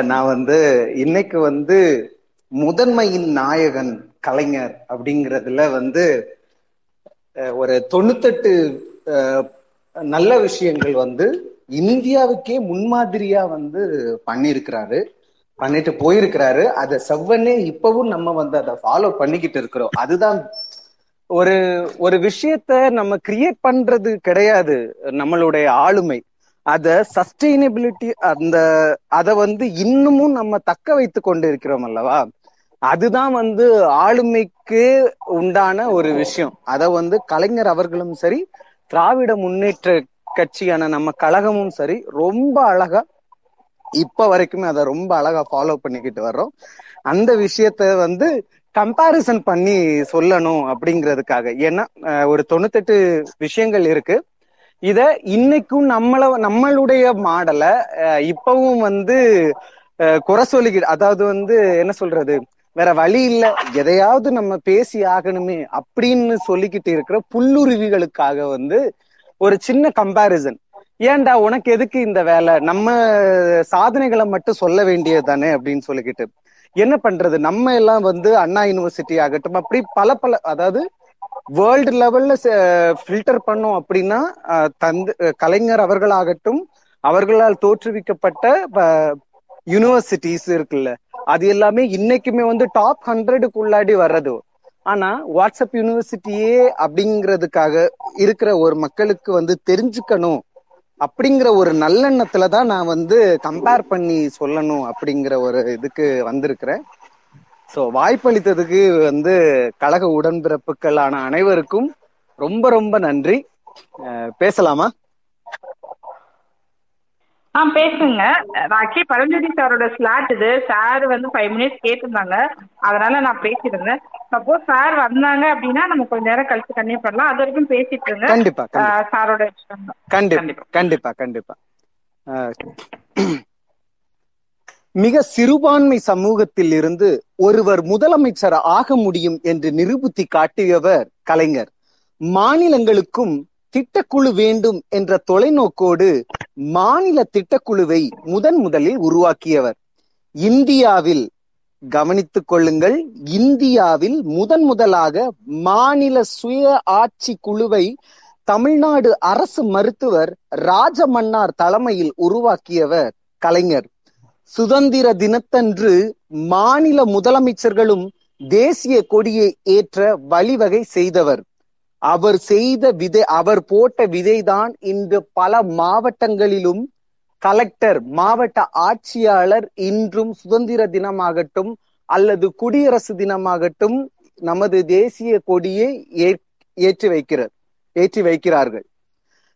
நான் வந்து இன்னைக்கு வந்து முதன்மையின் நாயகன் கலைஞர் அப்படிங்கறதுல வந்து ஒரு தொண்ணூத்தெட்டு நல்ல விஷயங்கள் வந்து இந்தியாவுக்கே முன்மாதிரியா வந்து பண்ணியிருக்கிறாரு. பண்ணிட்டு போயிருக்கிறாரு. அதை செவ்வனே இப்பவும் நம்ம வந்து அதை ஃபாலோ பண்ணிக்கிட்டு இருக்கிறோம். அதுதான் ஒரு ஒரு விஷயத்த நம்ம கிரியேட் பண்றது கிடையாது. நம்மளுடைய ஆளுமை. அத சஸ்டைனபிலிட்டி அந்த அத வந்து இன்னமும் நம்ம தக்க வைத்து கொண்டு இருக்கிறோம் அல்லவா? அதுதான் வந்து ஆளுமைக்கு உண்டான ஒரு விஷயம். அத வந்து கலைஞர் அவர்களும் சரி திராவிட முன்னேற்ற கட்சியான நம்ம கழகமும் சரி ரொம்ப அழகா இப்ப வரைக்குமே அதை ரொம்ப அழகா ஃபாலோ பண்ணிக்கிட்டு வர்றோம். அந்த விஷயத்த வந்து கம்பாரிசன் பண்ணி சொல்லணும் அப்படிங்கிறதுக்காக. ஏன்னா ஒரு தொண்ணூத்தெட்டு விஷயங்கள் இருக்கு. இத இன்னைக்கும் நம்மள நம்மளுடைய மாடலை இப்பவும் வந்து குறை சொல்லிக்கிட்டு அதாவது வந்து என்ன சொல்றது வேற வழி இல்ல எதையாவது நம்ம பேசி ஆகணுமே அப்படின்னு சொல்லிக்கிட்டு இருக்கிற புல்லுருவிகளுக்காக வந்து ஒரு சின்ன கம்பாரிசன் ஏன்டா உனக்கு எதுக்கு இந்த வேலை? நம்ம சாதனைகளை மட்டும் சொல்ல வேண்டியது தானே அப்படின்னு சொல்லிக்கிட்டு. என்ன பண்றது? நம்ம எல்லாம் வந்து அண்ணா யூனிவர்சிட்டி ஆகட்டும் அப்படி பல பல அதாவது வேர்ல்டு லெவல்ல ஃபில்டர் பண்ணோம் அப்படின்னா தந்து கலைஞர் அவர்களாகட்டும் அவர்களால் தோற்றுவிக்கப்பட்ட யூனிவர்சிட்டிஸ் இருக்குல்ல அது எல்லாமே இன்னைக்குமே வந்து டாப் ஹண்ட்ரடுக்குள்ளாடி வர்றது. ஆனா வாட்ஸ்அப் யூனிவர்சிட்டியே அப்படிங்கிறதுக்காக இருக்கிற ஒரு மக்களுக்கு வந்து தெரிஞ்சுக்கணும் அப்படிங்கிற ஒரு நல்லெண்ணத்துல தான் நான் வந்து கம்பேர் பண்ணி சொல்லணும் அப்படிங்கிற ஒரு இதுக்கு வந்திருக்கிறேன். சோ வாய்ப்பளித்ததுக்கு வந்து கழக உடன்பிறப்புகளான அனைவருக்கும் ரொம்ப ரொம்ப நன்றி. பேசலாமா? ஆ பேசுங்க. ஆக்சுவலி பரஞ்சோதி சாரோட ஸ்லாட் இது. சார் வந்து ஃபைவ் மினிட்ஸ் கேட்டிருந்தாங்க. அதனால நான் பேசியிருந்தேன். சப்போஸ் சார் வந்தாங்க அப்படின்னா நம்ம கொஞ்ச நேரம் கழிச்சு கண்டினியூ பண்ணலாம். அது வரைக்கும் பேசிட்டு இருங்க. கண்டிப்பா சாரோட. கண்டிப்பா கண்டிப்பா. கண்டிப்பா மிக சிறுபான்மை சமூகத்தில் இருந்து ஒருவர் முதலமைச்சர் ஆக முடியும் என்று நிரூபித்து காட்டியவர் கலைஞர். மாநிலங்களுக்கும் திட்டக்குழு வேண்டும் என்ற தொலைநோக்கோடு மாநில திட்டக்குழுவை முதன் முதலில் உருவாக்கியவர். இந்தியாவில் கவனித்துக் கொள்ளுங்கள் இந்தியாவில் முதன் முதலாக மாநில சுய ஆட்சி குழுவை தமிழ்நாடு அரசு மருத்துவர் ராஜமன்னார் தலைமையில் உருவாக்கியவர் கலைஞர். சுதந்திர தினத்தன்று மாநில முதலமைச்சர்களும் தேசிய கொடியை ஏற்ற வழிவகை செய்தவர். அவர் செய்த விதை அவர் போட்ட விதைதான் இன்று பல மாவட்டங்களிலும் கலெக்டர் மாவட்ட ஆட்சியாளர் இன்றும் சுதந்திர தினமாகட்டும் அல்லது குடியரசு தினமாகட்டும் நமது தேசிய கொடியை ஏற்- ஏற்றி வைக்கிறார் ஏற்றி வைக்கிறார்கள்.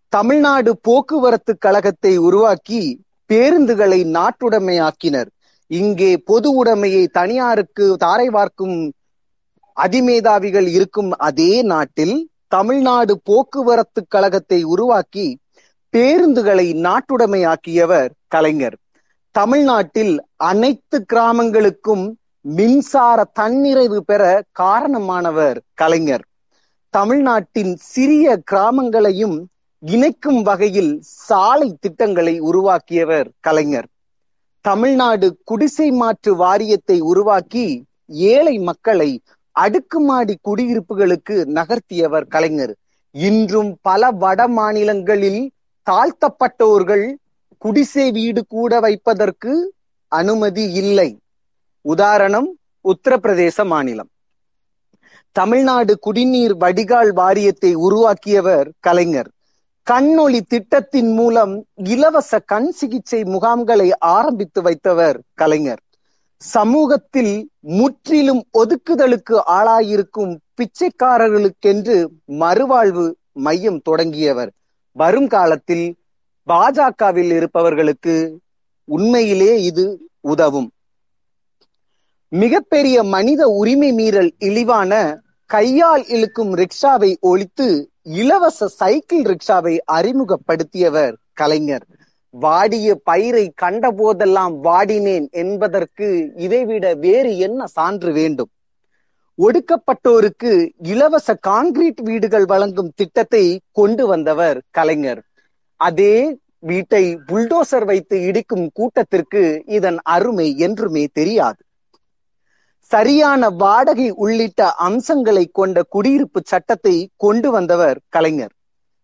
தமிழ்நாடு போக்குவரத்து கழகத்தை உருவாக்கி பேருந்துகளை நாட்டுடைமையாக்கினர். இங்கே பொது உடைமையை தனியாருக்கு தாரை வார்க்கும் அதிமேதாவிகள் இருக்கும் அதே நாட்டில் தமிழ்நாடு போக்குவரத்து கழகத்தை உருவாக்கி பேருந்துகளை நாட்டுடைமையாக்கியவர் கலைஞர். தமிழ்நாட்டில் அனைத்து கிராமங்களுக்கும் மின்சார தன்னிறைவு பெற காரணமானவர் கலைஞர். தமிழ்நாட்டின் சிறிய கிராமங்களையும் இணைக்கும் வகையில் சாலை திட்டங்களை உருவாக்கியவர் கலைஞர். தமிழ்நாடு குடிசை மாற்று வாரியத்தை உருவாக்கி ஏழை மக்களை அடுக்குமாடி குடியிருப்புகளுக்கு நகர்த்தியவர் கலைஞர். இன்றும் பல வட மாநிலங்களில் தாழ்த்தப்பட்டோர்கள் குடிசை வீடு கூட வைப்பதற்கு அனுமதி இல்லை. உதாரணம் உத்தரப்பிரதேச மாநிலம். தமிழ்நாடு குடிநீர் வடிகால் வாரியத்தை உருவாக்கியவர் கலைஞர். கண்ணொளி திட்டத்தின் மூலம் இலவச கண் சிகிச்சை முகாம்களை ஆரம்பித்து வைத்தவர் கலைஞர். சமூகத்தில் முற்றிலும் ஒதுக்குதலுக்கு ஆளாயிருக்கும் பிச்சைக்காரர்களுக்கென்று மறுவாழ்வு மையம் தொடங்கியவர். வரும் காலத்தில் பாஜகவில் இருப்பவர்களுக்கு உண்மையிலே இது உதவும். மிகப்பெரிய மனித உரிமை மீறல் இழிவான கையால் இழுக்கும் ரிக்ஷாவை ஒழித்து இலவச சைக்கிள் ரிக்ஷாவை அறிமுகப்படுத்தியவர் கலைஞர். வாடிய பயிரை கண்ட போதெல்லாம் வாடினேன் என்பதற்கு இதைவிட வேறு என்ன சான்று வேண்டும்? ஒடுக்கப்பட்டோருக்கு இலவச கான்கிரீட் வீடுகள் வழங்கும் திட்டத்தை கொண்டு வந்தவர் கலைஞர். அதே வீட்டை புல்டோசர் வைத்து இடிக்கும் கூட்டத்திற்கு இதன் அருமை என்றுமே தெரியாது. சரியான வாடகை உள்ளிட்ட அம்சங்களை கொண்ட குடியிருப்பு சட்டத்தை கொண்டு வந்தவர் கலைஞர்.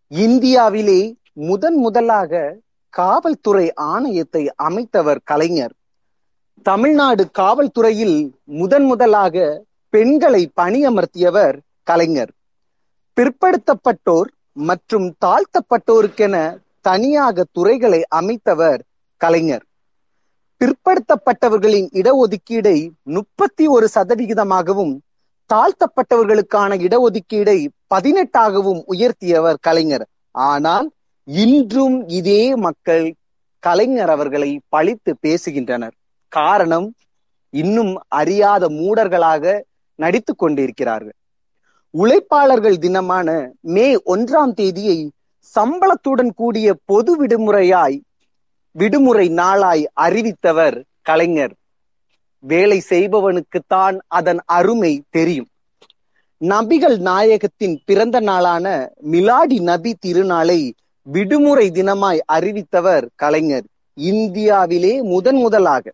இந்தியாவிலே முதன் முதலாக காவல்துறை ஆணையத்தை அமைத்தவர் கலைஞர். தமிழ்நாடு காவல்துறையில் முதன் முதலாக பெண்களை பணியமர்த்தியவர் கலைஞர். பிற்படுத்தப்பட்டோர் மற்றும் தாழ்த்தப்பட்டோருக்கென தனியாக துறைகளை அமைத்தவர் கலைஞர். பிற்படுத்தப்பட்டவர்களின் இடஒதுக்கீடை முப்பத்தி ஒரு சதவிகிதமாகவும் தாழ்த்தப்பட்டவர்களுக்கான இடஒதுக்கீடை பதினெட்டாகவும் உயர்த்தியவர் கலைஞர். ஆனால் இன்றும் இதே மக்கள் கலைஞர் அவர்களை பழித்து பேசுகின்றனர். காரணம் இன்னும் அறியாத மூடர்களாக நடித்துக் கொண்டிருக்கிறார்கள். உழைப்பாளர்கள் தினமான மே ஒன்றாம் தேதியை சம்பளத்துடன் கூடிய பொது விடுமுறையாய் விடுமுறை நாளாய் அறிவித்தவர் கலைஞர். வேலை செய்பவனுக்குத்தான் அதன் அருமை தெரியும். நபிகள் நாயகத்தின் பிறந்த நாளான மிலாடி நபி திருநாளை விடுமுறை தினமாய் அறிவித்தவர் கலைஞர். இந்தியாவிலே முதன் முதலாக.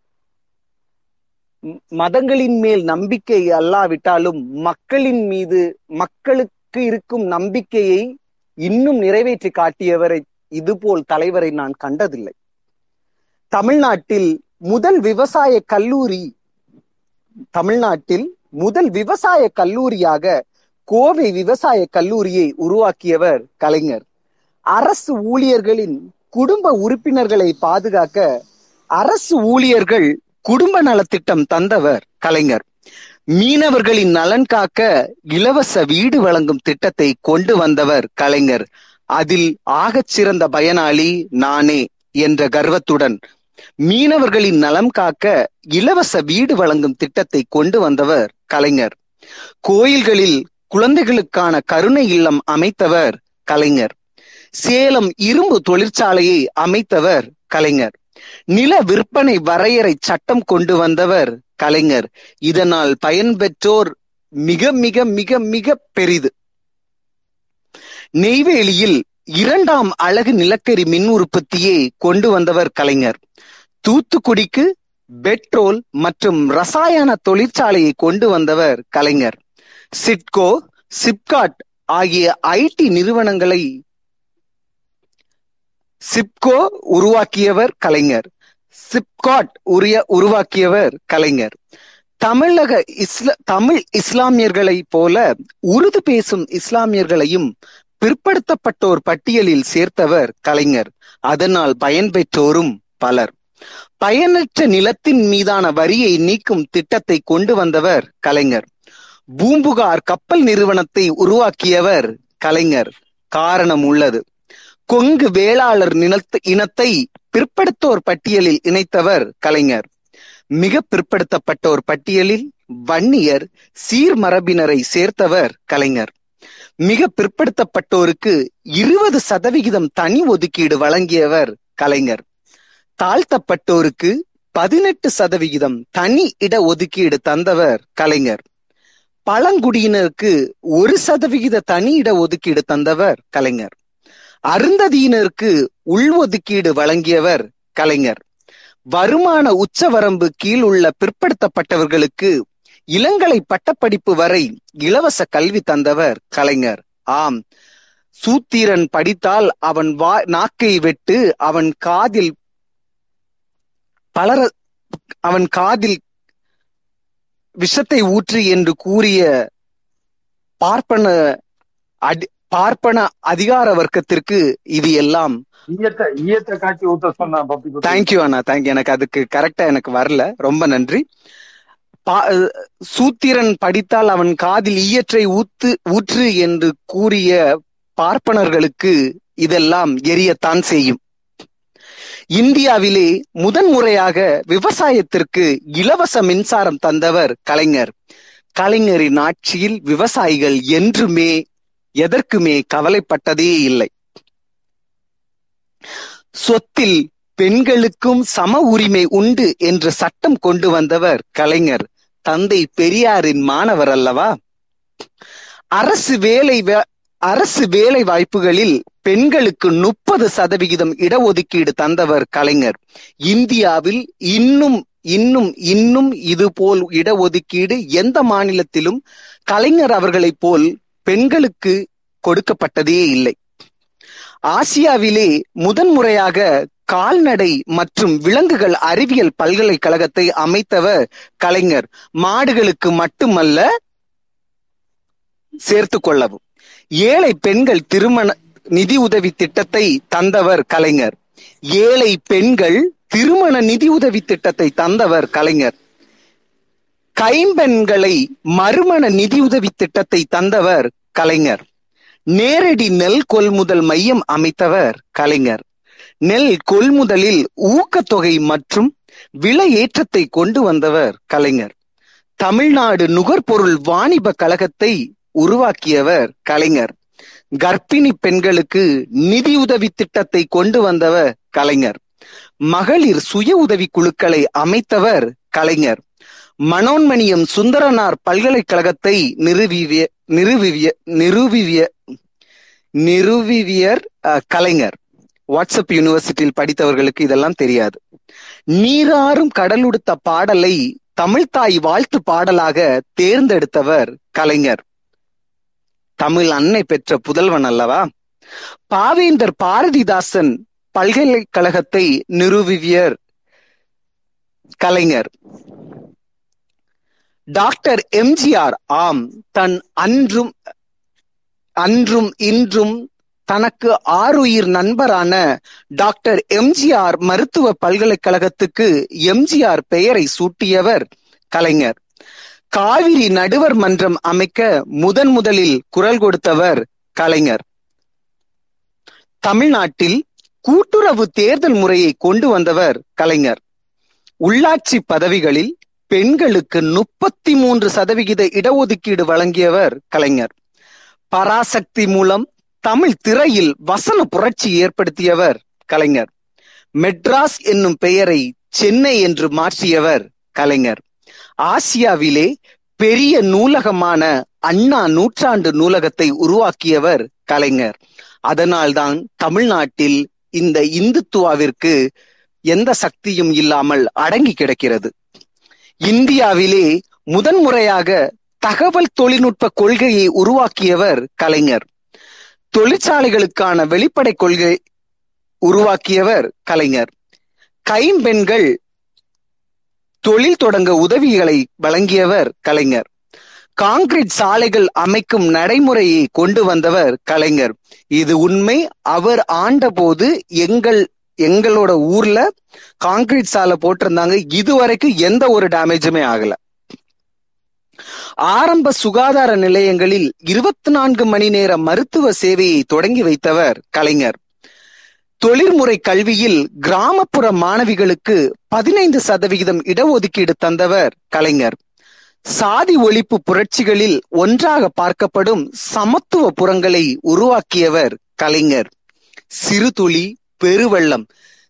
மதங்களின் மேல் நம்பிக்கை அல்லாவிட்டாலும் மக்களின் மீது மக்களுக்கு இருக்கும் நம்பிக்கையை இன்னும் நிறைவேற்றி காட்டியவரை இதுபோல் தலைவரை நான் கண்டதில்லை. தமிழ்நாட்டில் முதல் விவசாய கல்லூரி தமிழ்நாட்டில் முதல் விவசாய கல்லூரியாக கோவை விவசாய கல்லூரியை உருவாக்கியவர் கலைஞர். அரசு ஊழியர்களின் குடும்ப உறுப்பினர்களை பாதுகாக்க அரசு ஊழியர்கள் குடும்ப நலத்திட்டம் தந்தவர் கலைஞர். மீனவர்களின் நலன் காக்க இலவச வீடு வழங்கும் திட்டத்தை கொண்டு வந்தவர் கலைஞர். அதில் ஆகச் சிறந்த பயனாளி நானே என்ற கர்வத்துடன் மீனவர்களின் நலம் காக்க இலவச வீடு வழங்கும் திட்டத்தை கொண்டு வந்தவர் கலைஞர். கோயில்களில் குழந்தைகளுக்கான கருணை இல்லம் அமைத்தவர் கலைஞர். சேலம் இரும்பு தொழிற்சாலையை அமைத்தவர் கலைஞர். நில விற்பனை வரையறை சட்டம் கொண்டு வந்தவர் கலைஞர். இதனால் பயன்பெற்றோர் மிக மிக மிக மிக பெரிது. நெய்வேலியில் இரண்டாம் அழகு நிலக்கரி மின் உற்பத்தியை கொண்டு வந்தவர் கலைஞர். தூத்துக்குடிக்கு பெட்ரோல் மற்றும் ரசாயன தொழிற்சாலையை கொண்டு வந்தவர் கலைஞர். சிட்கோ சிப்காட் ஆகிய ஐடி நிறுவனங்களை சிப்கோ உருவாக்கியவர் கலைஞர். சிப்காட் உரிய உருவாக்கியவர் கலைஞர். தமிழக இஸ்ல தமிழ் இஸ்லாமியர்களை போல உருது பேசும் இஸ்லாமியர்களையும் பிற்படுத்தப்பட்டோர் பட்டியலில் சேர்த்தவர் கலைஞர். அதனால் பயன்பெற்றோரும் பலர். பயனற்ற நிலத்தின் மீதான வரியை நீக்கும் திட்டத்தை கொண்டு வந்தவர் கலைஞர். பூம்புகார் கப்பல் நிறுவனத்தை உருவாக்கியவர் கலைஞர். காரணம் உள்ளது. கொங்கு வேளாளர் நிலத்து இனத்தை பிற்படுத்தோர் பட்டியலில் இணைத்தவர் கலைஞர். மிக பிற்படுத்தப்பட்டோர் பட்டியலில் வன்னியர் சீர்மரபினரை சேர்த்தவர் கலைஞர். மிக பிற்படுத்தப்பட்டோருக்கு இருபது சதவிகிதம் தனி ஒதுக்கீடு வழங்கியவர் கலைஞர். தாழ்த்தப்பட்டோருக்கு பதினெட்டு சதவிகிதம் தனி இட ஒதுக்கீடு தந்தவர் கலைஞர். பழங்குடியினருக்கு ஒரு சதவிகித தனி இட ஒதுக்கீடு தந்தவர் கலைஞர். அருந்ததியினருக்கு உள்ஒதுக்கீடு வழங்கியவர் கலைஞர். வருமான உச்சவரம்பு கீழ் உள்ள பிற்படுத்தப்பட்டவர்களுக்கு இளங்கலை பட்டப்படிப்பு வரை இலவச கல்வி தந்தவர் கலைஞர். ஆம். சூத்திரன் படித்தால் அவன் வா நாக்கை வெட்டு அவன் காதில் பலர அவன் காதில் விஷத்தை ஊற்று என்று கூறிய பார்ப்பன அடி பார்ப்பன அதிகார வர்க்கத்திற்கு இது எல்லாம். தேங்க்யூ அண்ணா. தேங்க்யூ எனக்கு அதுக்கு கரெக்டா எனக்கு வரல. ரொம்ப நன்றி. சூத்திரன் படித்தால் அவன் காதில் ஈயற்றை ஊத்து ஊற்று என்று கூறிய பார்ப்பனர்களுக்கு இதெல்லாம் எரியத்தான் செய்யும். இந்தியாவிலே முதன்முறையாக விவசாயத்திற்கு இலவச மின்சாரம் தந்தவர் கலைஞர். கலைஞரின் ஆட்சியில் விவசாயிகள் என்றுமே எதற்குமே கவலைப்பட்டதே இல்லை. சொத்தில் பெண்களுக்கும் சம உரிமை உண்டு என்று சட்டம் கொண்டு வந்தவர் கலைஞர். தந்தை பெரியாரின் மாணவர் அல்லவா? அரசு வேலை அரசு வேலை வாய்ப்புகளில் பெண்களுக்கு முப்பது சதவிகிதம் இடஒதுக்கீடு தந்தவர் கலைஞர். இந்தியாவில் இன்னும் இன்னும் இன்னும் இது போல் இடஒதுக்கீடு எந்த மாநிலத்திலும் கலைஞர் அவர்களைப் போல் பெண்களுக்கு கொடுக்கப்பட்டதே இல்லை. ஆசியாவிலே முதன்முறையாக கால்நடை மற்றும் விலங்குகள் அறிவியல் பல்கலைக்கழகத்தை அமைத்தவர் கலைஞர். மாடுகளுக்கு மட்டுமல்ல சேர்த்து கொள்ளவும். ஏழை பெண்கள் திருமண நிதி உதவி திட்டத்தை தந்தவர் கலைஞர். ஏழை பெண்கள் திருமண நிதி உதவி திட்டத்தை தந்தவர் கலைஞர். கைம்பெண்களை மறுமண நிதியுதவி திட்டத்தை தந்தவர் கலைஞர். நேரடி நெல் கொள்முதல் மையம் அமைத்தவர் கலைஞர். நெல் கொள்முதலில் ஊக்கத்தொகை மற்றும் விலை ஏற்றத்தை கொண்டு வந்தவர் கலைஞர். தமிழ்நாடு நுகர்பொருள் வாணிப கழகத்தை உருவாக்கியவர் கலைஞர். கர்ப்பிணி பெண்களுக்கு நிதியுதவி திட்டத்தை கொண்டு வந்தவர் கலைஞர். மகளிர் சுய உதவி குழுக்களை அமைத்தவர் கலைஞர். மனோன்மணியம் சுந்தரனார் பல்கலைக்கழகத்தை நிறுவிய நிறுவிய நிறுவிய நிறுவியர் அஹ், கலைஞர். வாட்ஸ்அப் யூனிவர்சிட்டியில் படித்தவர்களுக்கு இதெல்லாம் தெரியாது. நீராறும் கடலுடுத்த பாடலை தமிழ்தாய் வாழ்த்து பாடலாக தேர்ந்தெடுத்தவர் கலைஞர். தமிழ் அன்னை பெற்ற புதல்வன் அல்லவா? பாவேந்தர் பாரதிதாசன் பல்கலைக்கழகத்தை நிறுவியர் கலைஞர். டாக்டர் எம்ஜிஆர் ஆம் தன் அன்றும் அன்றும் இன்றும் தனக்கு ஆறுயிர் நண்பரான டாக்டர் எம்ஜிஆர் மருத்துவ பல்கலைக்கழகத்துக்கு எம்ஜிஆர் பெயரை சூட்டியவர் கலைஞர். காவிரி நடுவர் மன்றம் அமைக்க முதன் முதலில் குரல் கொடுத்தவர் கலைஞர். தமிழ்நாட்டில் கூட்டுறவு தேர்தல் முறையை கொண்டு வந்தவர் கலைஞர். உள்ளாட்சி பதவிகளில் பெண்களுக்கு முப்பத்தி மூன்று சதவிகித இடஒதுக்கீடு வழங்கியவர் கலைஞர். பராசக்தி மூலம் தமிழ் திரையில் வசன புரட்சி ஏற்படுத்தியவர் கலைஞர். மெட்ராஸ் என்னும் பெயரை சென்னை என்று மாற்றியவர் கலைஞர். ஆசியாவிலே பெரிய நூலகமான அண்ணா நூற்றாண்டு நூலகத்தை உருவாக்கியவர் கலைஞர். அதனால்தான் தமிழ்நாட்டில் இந்த இந்துத்துவாவிற்கு எந்த சக்தியும் இல்லாமல் அடங்கி கிடக்கிறது. இந்தியாவிலே முதன்முறையாக தகவல் தொழில்நுட்ப கொள்கையை உருவாக்கியவர் கலைஞர். தொழிற்சாலைகளுக்கான வெளிப்படை கொள்கை உருவாக்கியவர் கலைஞர். கைம்பெண்கள் தொழில் தொடங்க உதவிகளை வழங்கியவர் கலைஞர். காங்கிரீட் சாலைகள் அமைக்கும் நடைமுறையை கொண்டு வந்தவர் கலைஞர். இது உண்மை. அவர் ஆண்டபோது எங்கள் எங்களோட ஊர்ல காங்கிரீட் சாலை போட்டிருந்தாங்க. இதுவரைக்கும் எந்த ஒரு டேமேஜுமே ஆகலை. ஆரம்ப சுகாதார நிலையங்களில் இருபத்தி நான்கு மணி நேர மருத்துவ சேவையை தொடங்கி வைத்தவர் கலைஞர். தொழில்முறை கல்வியில் கிராமப்புற மாணவிகளுக்கு பதினைந்து சதவிகிதம் இடஒதுக்கீடு தந்தவர் கலைஞர். சாதி ஒழிப்பு புரட்சிகளில் ஒன்றாக பார்க்கப்படும் சமத்துவ புறங்களை உருவாக்கியவர் கலைஞர். சிறுதுளி பெருவெள்ளம்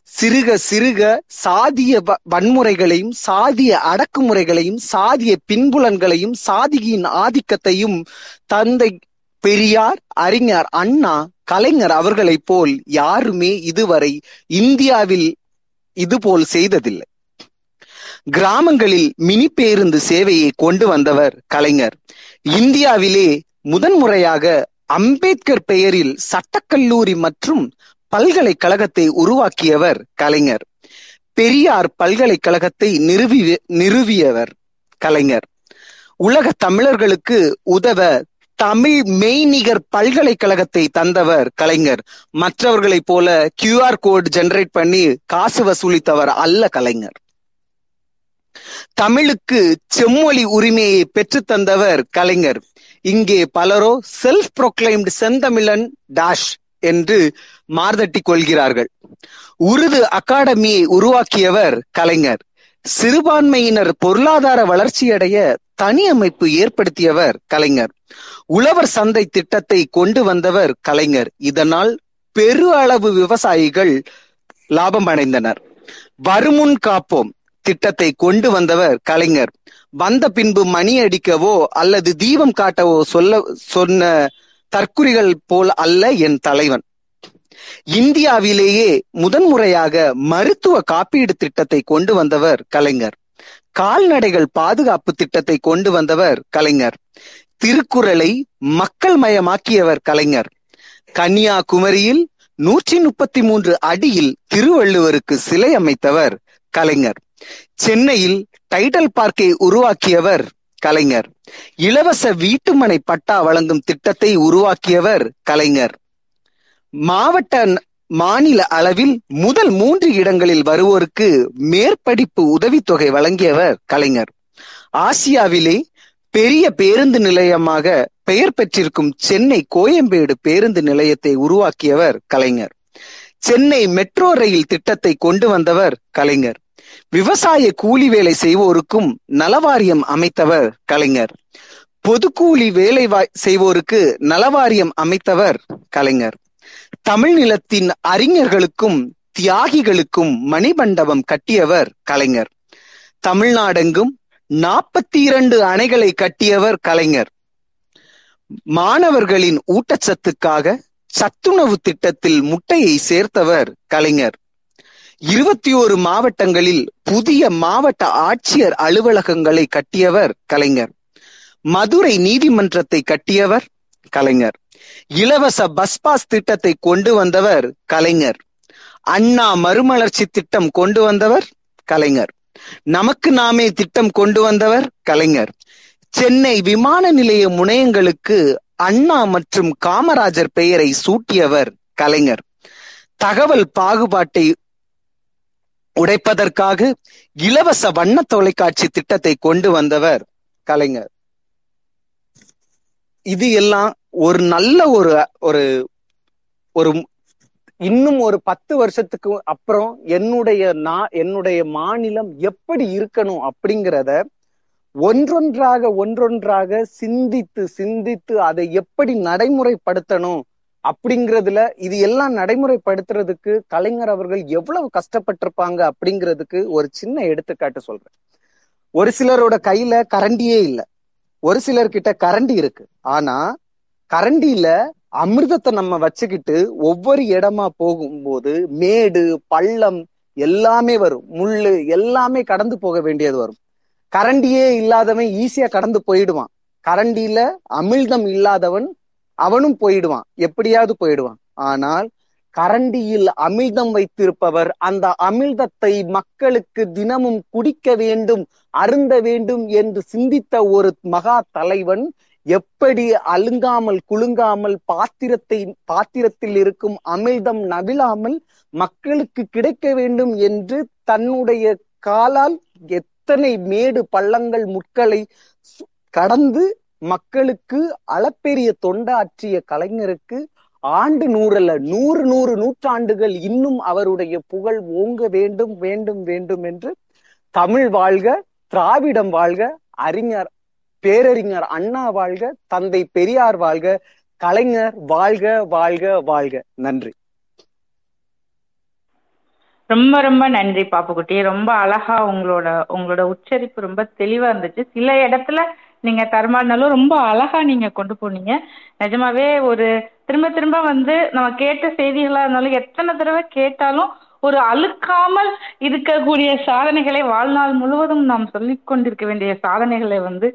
சிறுக சிறுக சாதிய வ- வன்முறைகளையும் சாதிய அடக்குமுறைகளையும் சாதிய பின்புலன்களையும் சாதியின் ஆதிக்கத்தையும் தந்தை பெரியார் அறிஞர் அண்ணா கலைஞர் அவர்களைப் போல் யாருமே இதுவரை இந்தியாவில் இதுபோல் செய்ததில்லை. கிராமங்களில் மினி பேருந்து சேவையை கொண்டு வந்தவர் கலைஞர். இந்தியாவிலே முதன்முறையாக அம்பேத்கர் பெயரில் சட்டக்கல்லூரி மற்றும் பல்கலைக்கழகத்தை உருவாக்கியவர் கலைஞர். பெரியார் பல்கலைக்கழகத்தை நிறுவி நிறுவியவர் கலைஞர். உலக தமிழர்களுக்கு உதவ தமிழ் மெய்நிகர் பல்கலைக்கழகத்தை தந்தவர் கலைஞர். மற்றவர்களைப் போல கியூஆர் கோட் ஜெனரேட் பண்ணி காசு வசூலித்தவர் அல்ல கலைஞர். தமிழுக்கு செம்மொழி உரிமையை பெற்று தந்தவர் கலைஞர். இங்கே பலரோ செல்ஃப் ப்ரொக்ளைம்டு செந்தமிழன் டாஷ் என்று மார்தட்டி கொள்கிறார்கள். உருது அகாடமியை உருவாக்கியவர் கலைஞர். சிறுபான்மையினர் பொருளாதார வளர்ச்சியடைய தனி அமைப்பு ஏற்படுத்தியவர் கலைஞர். உழவர் சந்தை திட்டத்தை கொண்டு வந்தவர் கலைஞர். இதனால் பெரு அளவு விவசாயிகள் லாபம் அடைந்தனர். வருமுன் காப்போம் திட்டத்தை கொண்டு வந்தவர் கலைஞர். வந்த பின்பு மணி அடிக்கவோ அல்லது தீபம் காட்டவோ சொல்ல சொன்ன தற்குறிகள் போல் அல்ல என் தலைவன். இந்தியாவிலேயே முதன்முறையாக மருத்துவ காப்பீடு திட்டத்தை கொண்டு வந்தவர் கலைஞர். கால்நடைகள் பாதுகாப்பு திட்டத்தை கொண்டு வந்தவர் கலைஞர். திருக்குறளை மக்கள் மயமாக்கியவர் கலைஞர். கன்னியாகுமரியில் நூற்றி முப்பத்தி மூன்று அடியில் திருவள்ளுவருக்கு சிலை அமைத்தவர் கலைஞர். சென்னையில் டைடல் பார்க்கை உருவாக்கியவர் கலைஞர். இலவச வீட்டுமனை பட்டா வழங்கும் திட்டத்தை உருவாக்கியவர் கலைஞர். மாவட்ட மாநில அளவில் முதல் மூன்று இடங்களில் வருவோருக்கு மேற்படிப்பு உதவித்தொகை வழங்கியவர் கலைஞர். ஆசியாவிலே பெரிய பேருந்து நிலையமாக பெயர் பெற்றிருக்கும் சென்னை கோயம்பேடு பேருந்து நிலையத்தை உருவாக்கியவர் கலைஞர். சென்னை மெட்ரோ ரயில் திட்டத்தை கொண்டு வந்தவர் கலைஞர். விவசாய கூலி வேலை செய்வோருக்கும் நலவாரியம் அமைத்தவர் கலைஞர். பொதுக்கூலி வேலை செய்வோருக்கு நலவாரியம் அமைத்தவர் கலைஞர். தமிழ் நிலத்தின் அறிஞர்களுக்கும் தியாகிகளுக்கும் மணிமண்டபம் கட்டியவர் கலைஞர். தமிழ்நாடெங்கும் நாற்பத்தி இரண்டு அணைகளை கட்டியவர் கலைஞர். மாணவர்களின் ஊட்டச்சத்துக்காக சத்துணவு திட்டத்தில் முட்டையை சேர்த்தவர் கலைஞர். இருபத்தி ஒரு மாவட்டங்களில் புதிய மாவட்ட ஆட்சியர் அலுவலகங்களை கட்டியவர் கலைஞர். மதுரை நீதிமன்றத்தை கட்டியவர் கலைஞர். இலவச பஸ் பாஸ் திட்டத்தை கொண்டு வந்தவர் கலைஞர். அண்ணா மறுமலர்ச்சி திட்டம் கொண்டு வந்தவர் கலைஞர். நமக்கு நாமே திட்டம் கொண்டு வந்தவர் கலைஞர். சென்னை விமான நிலைய முனையங்களுக்கு அண்ணா மற்றும் காமராஜர் பெயரை சூட்டியவர் கலைஞர். தகவல் பாகுபாட்டை உடைப்பதற்காக இலவச வண்ண தொலைக்காட்சி திட்டத்தை கொண்டு வந்தவர் கலைஞர். இது எல்லாம் ஒரு நல்ல ஒரு ஒரு ஒரு இன்னும் ஒரு பத்து வருஷத்துக்கு அப்புறம் என்னுடைய நான் என்னுடைய மாநிலம் எப்படி இருக்கணும் அப்படிங்கிறத ஒன்றொன்றாக ஒன்றொன்றாக சிந்தித்து சிந்தித்து அதை எப்படி நடைமுறைப்படுத்தணும் அப்படிங்கிறதுல இது எல்லாம் நடைமுறைப்படுத்துறதுக்கு கலைஞர் அவர்கள் எவ்வளவு கஷ்டப்பட்டிருப்பாங்க அப்படிங்கிறதுக்கு ஒரு சின்ன எடுத்துக்காட்டு சொல்றேன். ஒரு சிலரோட கையில கரண்டியே இல்லை. ஒரு சிலர்கிட்ட கரண்டி இருக்கு. ஆனா கரண்டியில அமிர்தத்தை நம்ம வச்சுக்கிட்டு ஒவ்வொரு இடமா போகும்போது மேடு பள்ளம் எல்லாமே வரும். முள்ளு எல்லாமே கடந்து போக வேண்டியது வரும். கரண்டியே இல்லாதவன் ஈஸியா கடந்து போயிடுவான். கரண்டியில அமிழ்தம் இல்லாதவன் அவனும் போயிடுவான். எப்படியாவது போயிடுவான். ஆனால் கரண்டியில் அமிழ்தம் வைத்திருப்பவர் அந்த அமிழ்தத்தை மக்களுக்கு தினமும் குடிக்க வேண்டும் அருந்த வேண்டும் என்று சிந்தித்த ஒரு மகா தலைவன் எப்படி அழுங்காமல் குலுங்காமல் பாத்திரத்தை பாத்திரத்தில் இருக்கும் அமிழ்தம் நவிழாமல் மக்களுக்கு கிடைக்க வேண்டும் என்று தன்னுடைய காலால் எத்தனை மேடு பள்ளங்கள் முட்களை கடந்து மக்களுக்கு அளப்பெரிய தொண்டாற்றிய கலைஞருக்கு ஆண்டு நூறல்ல நூறு நூறு நூற்றாண்டுகள் இன்னும் அவருடைய புகழ் ஓங்க வேண்டும் வேண்டும் வேண்டும் என்று தமிழ் வாழ்க திராவிடம் வாழ்க அறிஞர் பேரறிஞர் அண்ணா வாழ்க தந்தை பெரியார் வாழ்க கலைஞர் வாழ்க வாழ்க வாழ்க. நன்றி. ரொம்ப ரொம்ப நன்றி பாப்புக்குட்டி. ரொம்ப அழகா உங்களோட உங்களோட உச்சரிப்பு ரொம்ப தெளிவா இருந்துச்சு. சில இடத்துல நீங்க தரமாடினாலும் ரொம்ப அழகா நீங்க கொண்டு போனீங்க. நிஜமாவே ஒரு திரும்ப திரும்ப வந்து நம்ம கேட்ட செய்திகளா இருந்தாலும் எத்தனை தடவை கேட்டாலும் ஒரு அழுக்காமல் இருக்கக்கூடிய சாதனைகளை வாழ்நாள் முழுவதும் நாம் சொல்லிக் கொண்டிருக்க வேண்டிய சாதனைகளை வந்து